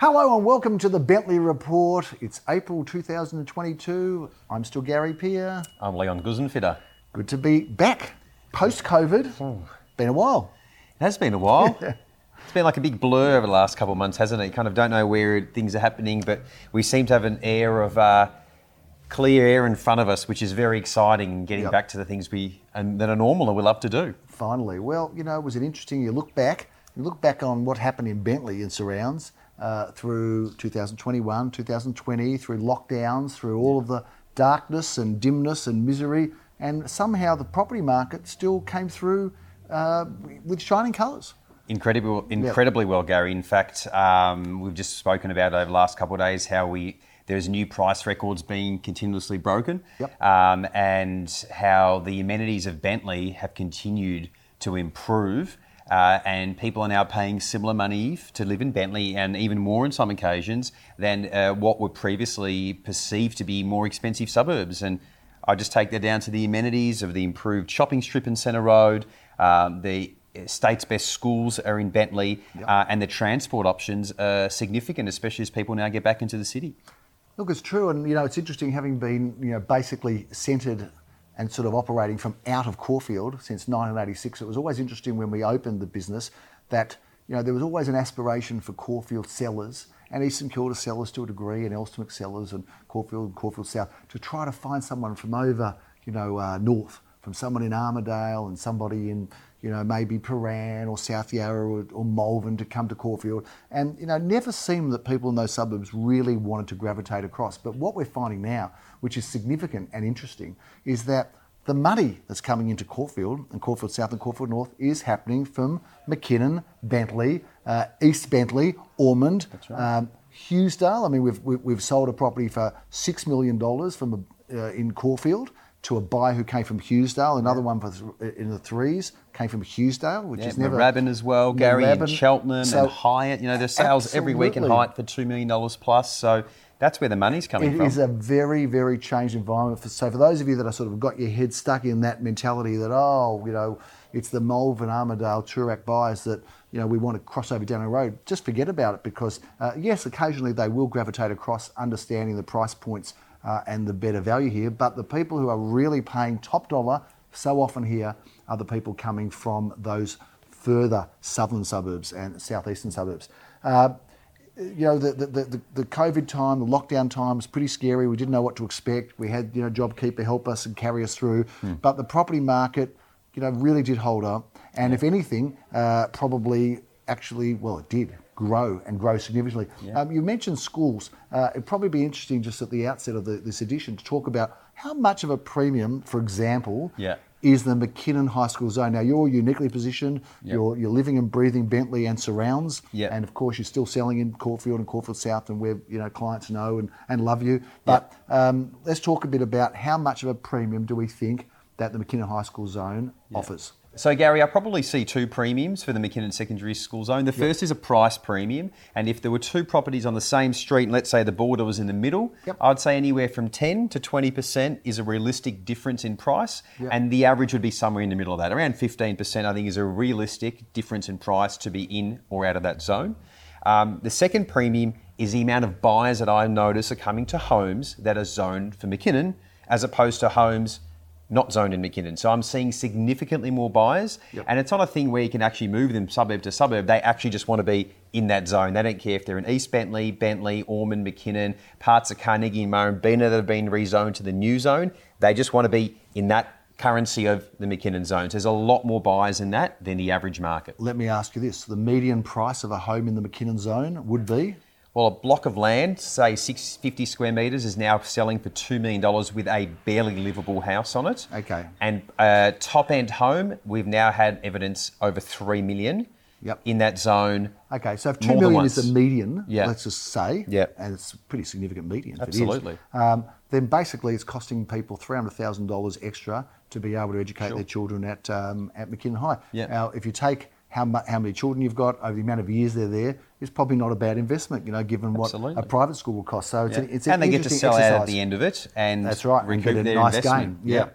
Hello and welcome to the Bentleigh Report. It's April 2022. I'm still Gary Peer. I'm Leon Guzenfitter. Good to be back post COVID. Been a while. It has been a while. it's been like a big blur over the last couple of months, hasn't it? You kind of don't know where things are happening, but we seem to have an air of uh, clear air in front of us, which is very exciting and getting Yep. back to the things we and that are normal and we love to do. Finally. Well, you know, was it interesting? You look back, you look back on what happened in Bentleigh and surrounds uh, through 2021, 2020, through lockdowns, through all of the darkness and dimness and misery, and somehow the property market still came through uh, with shining colours. Incredible, incredibly well, Gary. In fact, um, we've just spoken about over the last couple of days how we there's new price records being continuously broken, Yep. um, and how the amenities of Bentleigh have continued to improve. Uh, and people are now paying similar money to live in Bentleigh, and even more in some occasions than uh, what were previously perceived to be more expensive suburbs. And I just take that down to the amenities of the improved shopping strip in Centre Road, um, the state's best schools are in Bentleigh, uh, and the transport options are significant, especially as people now get back into the city. Look, it's true, and you know, it's interesting having been, you know, basically centred and sort of operating from out of Caulfield since 1986. It was always interesting when we opened the business that you know there was always an aspiration for Caulfield sellers and Eastern Kilda sellers to a degree, and Elsternwick sellers and Caulfield and Caulfield South to try to find someone from over, you know, uh, north, from someone in Armadale and somebody in you know, maybe Prahran or South Yarra or, or Malvern to come to Caulfield. And, you know, never seemed that people in those suburbs really wanted to gravitate across. But what we're finding now, which is significant and interesting, is that the money that's coming into Caulfield and Caulfield South and Caulfield North is happening from McKinnon, Bentleigh, uh, East Bentleigh, Ormond, um, Hughesdale. I mean, we've, we've, we've sold a property for $6 million from a, uh, in Caulfield to a buyer who came from Hughesdale. Another one for th- in the threes came from Hughesdale, which Yeah, is never Rabin as well, Gary, and Cheltenham So- and Highett. You know, there's sales every week in Absolutely. Highett for $2 million plus. So that's where the money's coming It from. It is a very, very changed environment. For, so for those of you that are sort of got your head stuck in that mentality that oh, you know, it's the Malvern, Armadale Toorak buyers that you know we want to cross over down the road. Just forget about it because uh, yes, occasionally they will gravitate across, understanding the price points uh, and the better value here. But the people who are really paying top dollar so often here are the people coming from those further southern suburbs and southeastern suburbs. Uh, you know, the, the, the, the COVID time, the lockdown time was pretty scary. We didn't know what to expect. We had, you know, JobKeeper help us and carry us through. But the property market, you know, really did hold up. And if anything, uh, probably actually, well, it did grow and grow significantly. Um, you mentioned schools. Uh, it'd probably be interesting just at the outset of the, this edition to talk about how much of a premium, for example, Yeah. is the McKinnon High School zone. Now, you're uniquely positioned. You're, you're living and breathing Bentleigh and surrounds. Yep. And of course, you're still selling in Caulfield and Caulfield South, and where you know clients know and, and love you. But um, let's talk a bit about how much of a premium do we think that the McKinnon High School zone offers. So, Gary, I probably see two premiums for the McKinnon Secondary School Zone. The first is a price premium, and if there were two properties on the same street, and let's say the border was in the middle, Yep. I'd say anywhere from 10 to 20% is a realistic difference in price, Yep. and the average would be somewhere in the middle of that. Around 15%, I think, is a realistic difference in price to be in or out of that zone. Um, the second premium is the amount of buyers that I notice are coming to homes that are zoned for McKinnon, as opposed to homes not zoned in McKinnon. So I'm seeing significantly more buyers, Yep. and it's not a thing where you can actually move them suburb to suburb. They actually just want to be in that zone. They don't care if they're in East Bentleigh, Bentleigh, Ormond, McKinnon, parts of Carnegie and Murrumbeena that have been rezoned to the new zone. They just want to be in that currency of the McKinnon zones. There's a lot more buyers in that than the average market. Let me ask you this: the median price of a home in the McKinnon zone would be Well, a block of land, say 650 square metres, is now selling for $2 million with a barely livable house on it. Okay. And a top end home, we've now had evidence over 3 million Yep. in that zone. okay. So if two More is the median, Yeah. let's just say, Yep. and it's a pretty significant median. if it is, Absolutely. um, then basically it's costing people three hundred thousand dollars extra to be able to educate Sure. their children at um, at McKinnon High. Yeah. Now, if you take how, mu- how many children you've got over the amount of years they're there is probably not a bad investment. You know, given what Absolutely. a private school will cost. So it's Yeah. an, it's an and they get to sell out exercise. at the end of it and That's right, and get a nice investment. gain. Yeah.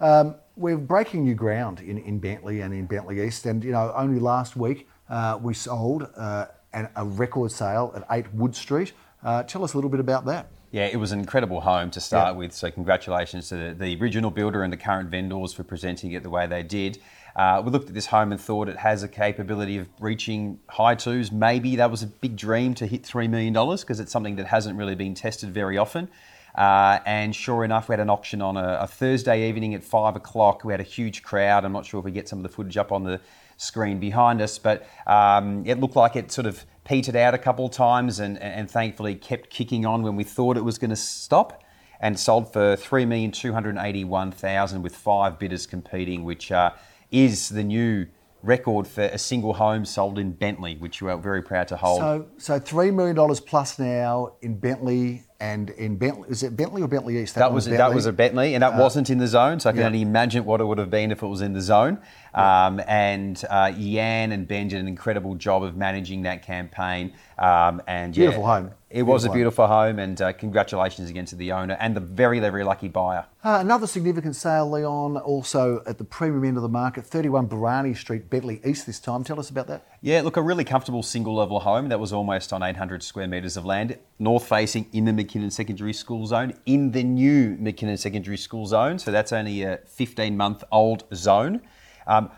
Um, we're breaking new ground in, in Bentleigh and in Bentleigh East, and you know, only last week uh, we sold uh, and a record sale at 8 Wood Street. Uh, tell us a little bit about that. Yeah, it was an incredible home to start Yeah. with. So congratulations to the, the original builder and the current vendors for presenting it the way they did. Uh, we looked at this home and thought it has a capability of reaching high twos. Maybe that was a big dream to hit $3 million because it's something that hasn't really been tested very often. Uh, and sure enough, we had an auction on a, a Thursday evening at five o'clock. We had a huge crowd. I'm not sure if we get some of the footage up on the screen behind us, but um, it looked like it sort of petered out a couple of times and, and thankfully kept kicking on when we thought it was going to stop and sold for 3,281,000 with five bidders competing, which uh, is the new record for a single home sold in Bentleigh, which we are very proud to hold. So, so three million dollars plus now in Bentleigh and in Bentleigh. Is it Bentleigh or Bentleigh East? That one was Bentleigh. that was a Bentleigh, and that uh, wasn't in the zone. So I can yeah. only imagine what it would have been if it was in the zone. Um, and uh, Yan and Ben did an incredible job of managing that campaign. Um, and yeah, Beautiful home. It was a Beautiful beautiful home, and uh, congratulations again to the owner and the very very lucky buyer. Uh, another significant sale, Leon, also at the premium end of the market, 31 Barani Street, Bentleigh East this time. Tell us about that. Yeah, look, a really comfortable single level home that was almost on 800 square metres of land, north facing in the McKinnon Secondary School Zone, in the new McKinnon Secondary School Zone. So that's only a 15 month old zone. Um,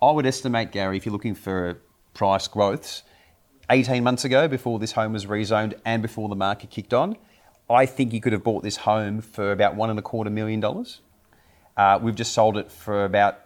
I would estimate, Gary, if you're looking for price growths, 18 months ago, before this home was rezoned and before the market kicked on, I think you could have bought this home for about one and a quarter million dollars. Uh, we've just sold it for about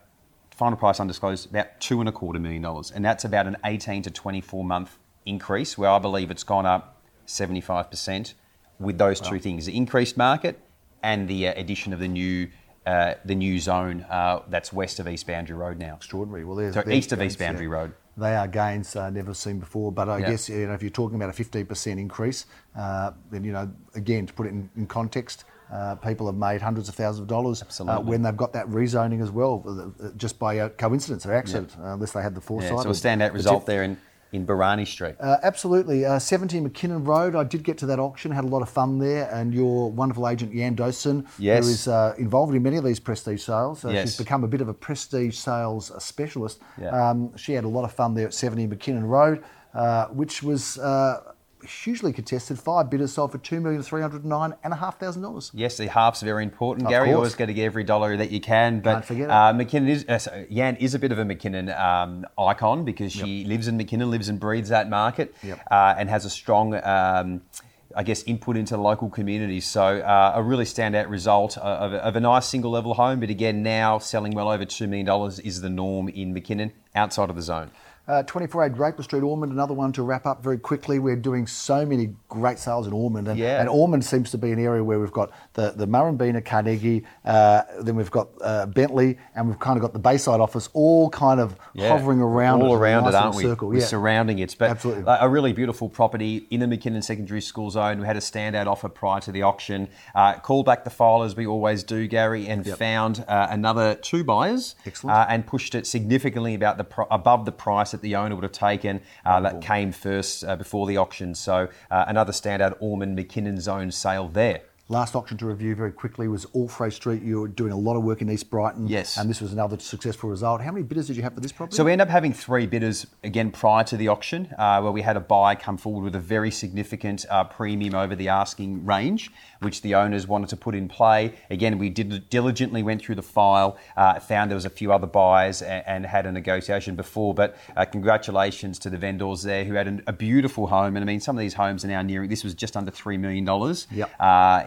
final price undisclosed about two and a quarter million dollars, and that's about an 18 to 24 month increase. Where I believe it's gone up 75 percent with those two things: the increased market and the uh, addition of the new uh, the new zone uh, that's west of East Boundary Road now. Extraordinary. Well, there's, So east of gains, East Boundary yeah. Road. They are gains uh, never seen before. But I Yeah. guess you know, if you're talking about a 15% increase, uh, then you know, again, to put it in, in context, uh, people have made hundreds of thousands of dollars uh, when they've got that rezoning as well, uh, just by coincidence or accident, uh, unless they had the foresight. Yeah, so a standout result there in, in Barani Street. Uh, absolutely. Uh, 70 McKinnon Road. I did get to that auction, had a lot of fun there, and your wonderful agent, Jan Dosen, Yes. who is uh, involved in many of these prestige sales. Uh, Yes. She's become a bit of a prestige sales uh, specialist. Yeah. Um, she had a lot of fun there at 70 McKinnon Road, uh, which was uh, hugely contested. Five bidders sold for $2,309,500. Yes, the half's very important, Of Gary. Course. always got to get every dollar that you can. But Can't forget. Uh, McKinnon is uh, so Jan is a bit of a McKinnon um, icon because she lives in McKinnon, lives and breathes that market, Yep. uh, and has a strong. Um, I guess input into the local communities. So uh, a really standout result of, of a nice single level home, but again now selling well over two million dollars is the norm in McKinnon outside of the zone. Uh, 24A Draper Street, Ormond, another one to wrap up very quickly. We're doing so many great sales in Ormond, and, Yeah. and Ormond seems to be an area where we've got the, the Murrumbeena, Carnegie, uh, then we've got uh, Bentleigh, and we've kind of got the Bayside office all kind of hovering around all it, in a around nice it, aren't we? Circle. We're Yeah. surrounding it. But Absolutely. a really beautiful property in the McKinnon Secondary School Zone. We had a standout offer prior to the auction. Uh, called back the file as we always do, Gary, and found uh, another two buyers. Excellent. Uh, and pushed it significantly about the pro- above the price that the owner would have taken. Uh, that came first uh, before the auction. So uh, another standout Ormond McKinnon own sale there. Last auction to review very quickly was Allfray Street. You were doing a lot of work in East Brighton. Yes. And this was another successful result. How many bidders did you have for this property? So we end up having three bidders again prior to the auction, uh, where we had a buyer come forward with a very significant uh, premium over the asking range, which the owners wanted to put in play. Again, we did diligently went through the file, uh, found there was a few other buyers, and, and had a negotiation before. But uh, congratulations to the vendors there who had an, a beautiful home. And I mean, some of these homes are now nearing. This was just under three million dollars Yep.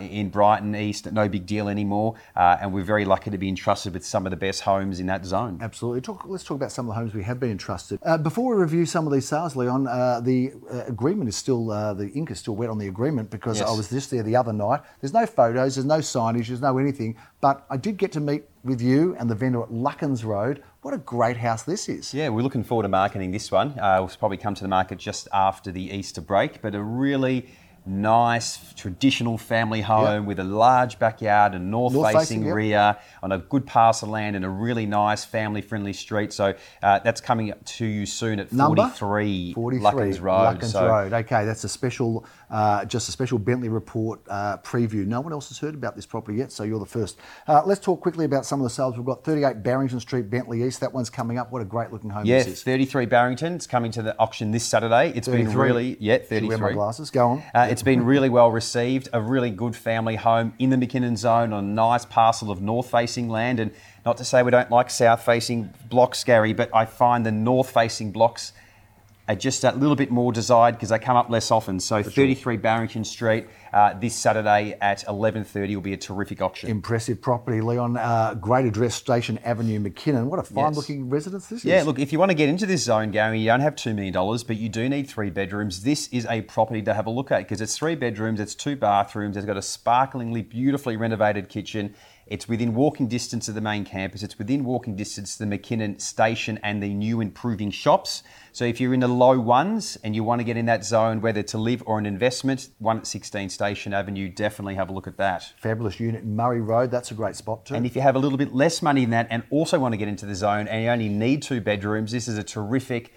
In Brighton East. No big deal anymore, uh, and we're very lucky to be entrusted with some of the best homes in that zone. Absolutely. Talk, let's talk about some of the homes we have been entrusted. Uh, before we review some of these sales, Leon, uh, the uh, agreement is still, uh, the ink is still wet on the agreement because Yes. I was just there the other night. There's no photos, there's no signage, there's no anything, but I did get to meet with you and the vendor at Luckens Road. What a great house this is. Yeah, we're looking forward to marketing this one. Uh, we'll probably come to the market just after the Easter break, but a really nice traditional family home with a large backyard and north-facing rear on a good parcel of land and a really nice family-friendly street. So uh, that's coming up to you soon at Number 43, 43 Luckens Road. Luckens so Road. Okay, that's a special, uh, just a special Bentleigh report uh, preview. No one else has heard about this property yet, so you're the first. Uh, let's talk quickly about some of the sales. We've got 38 Barrington Street, Bentleigh East. That one's coming up. What a great looking home Yeah, this is. 33 Barrington. It's coming to the auction this Saturday. It's been 33. really, yeah, Should wear my glasses. Go on. Uh, it's been really well received. A really good family home in the McKinnon zone on a nice parcel of north facing land. And not to say we don't like south facing blocks, Gary, but I find the north facing blocks are just a little bit more desired because they come up less often. So 33 Barrington Street uh, this Saturday at 11.30 will be a terrific auction. Impressive property, Leon. Uh, great address, Station Avenue, McKinnon. What a fine looking residence this is. Yeah, look, if you want to get into this zone, Gary, you don't have $2 million, but you do need three bedrooms. This is a property to have a look at because it's three bedrooms, it's two bathrooms, it's got a sparklingly, beautifully renovated kitchen. It's within walking distance of the main campus. It's within walking distance to the McKinnon station and the new improving shops. So if you're in the low ones and you want to get in that zone, whether to live or an investment, one at 16 Station Avenue, definitely have a look at that. Fabulous unit Murray Road. That's a great spot too. And if you have a little bit less money than that and also want to get into the zone and you only need two bedrooms, this is a terrific.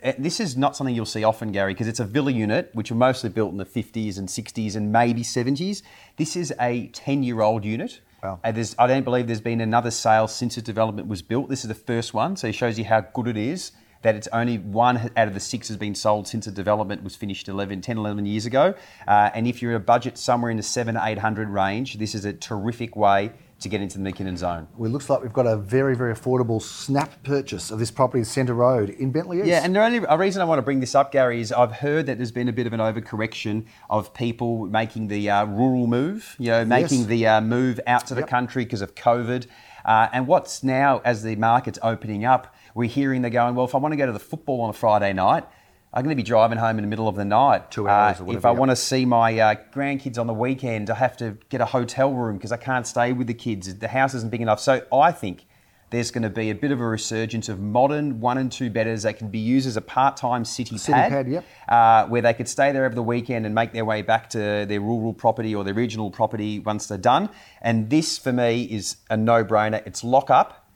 eh, This is not something you'll see often, Gary, because it's a villa unit, which were mostly built in the 50s and 60s and maybe 70s. This is a 10 year old unit. Wow. Uh, there's, I don't believe there's been another sale since the development was built. This is the first one, so it shows you how good it is. That it's only one out of the six has been sold since the development was finished 11, 10, 11 years ago. Uh, and if you're in a budget somewhere in the seven 800 range, this is a terrific way to get into the McKinnon zone. Well, it looks like we've got a very, very affordable snap purchase of this property in Centre Road in Bentleigh East. Yeah, and the only a reason I want to bring this up, Gary, is I've heard that there's been a bit of an overcorrection of people making the uh, rural move, you know, making Yes. the uh, move out to the Yep. country because of COVID. Uh, and what's now, as the market's opening up, we're hearing they're going, well, if I want to go to the football on a Friday night, I'm going to be driving home in the middle of the night. Two hours Uh, If I want to see my uh, grandkids on the weekend, I have to get a hotel room because I can't stay with the kids. The house isn't big enough. So I think there's going to be a bit of a resurgence of modern one and two bedders that can be used as a part-time city, City pad, yep. uh, where they could stay there over the weekend and make their way back to their rural property or their regional property once they're done. And this, for me, is a no-brainer. It's lock up,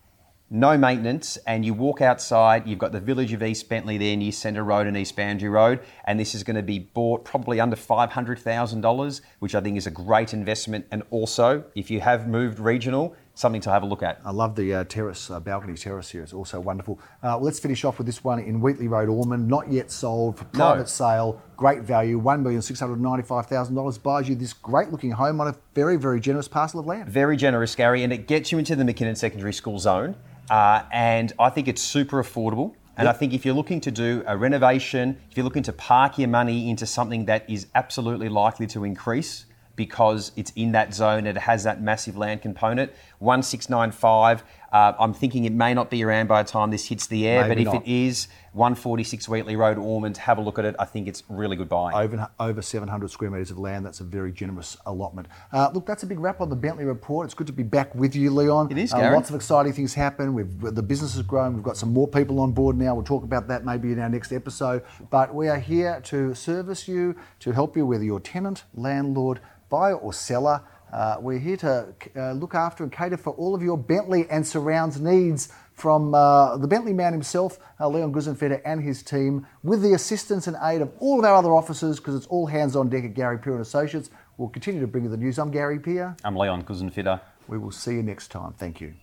no maintenance, and you walk outside. You've got the village of East Bentleigh there near Centre Road and East Boundary Road, and this is going to be bought probably under five hundred thousand dollars, which I think is a great investment. And also, if you have moved regional, something to have a look at. I love the uh, terrace, uh, balcony terrace here. It's also wonderful. Uh, let's finish off with this one in Wheatley Road, Ormond. Not yet sold for private sale. Great value. One million six hundred ninety-five thousand dollars buys you this great-looking home on a very, very generous parcel of land. Very generous, Gary, and it gets you into the McKinnon Secondary School zone. Uh, and I think it's super affordable. And I think if you're looking to do a renovation, if you're looking to park your money into something that is absolutely likely to increase because it's in that zone and it has that massive land component, 1695, uh, I'm thinking it may not be around by the time this hits the air, Maybe but if not. it is, 146 Wheatley Road, Ormond, have a look at it. I think it's really good buying. Over, over 700 square metres of land. That's a very generous allotment. Uh, look, that's a big wrap on the Bentleigh report. It's good to be back with you, Leon. It is, Uh, lots of exciting things happen. We've, the business has grown. We've got some more people on board now. We'll talk about that maybe in our next episode. But we are here to service you, to help you, whether you're tenant, landlord, buyer, or seller. Uh, we're here to uh, look after and cater for all of your Bentleigh and surrounds needs from uh, the Bentleigh man himself, uh, Leon Guzenfitter, and his team, with the assistance and aid of all of our other officers, because it's all hands on deck at Gary Peer and Associates. We'll continue to bring you the news. I'm Gary Peer. I'm Leon Guzenfitter. We will see you next time. Thank you.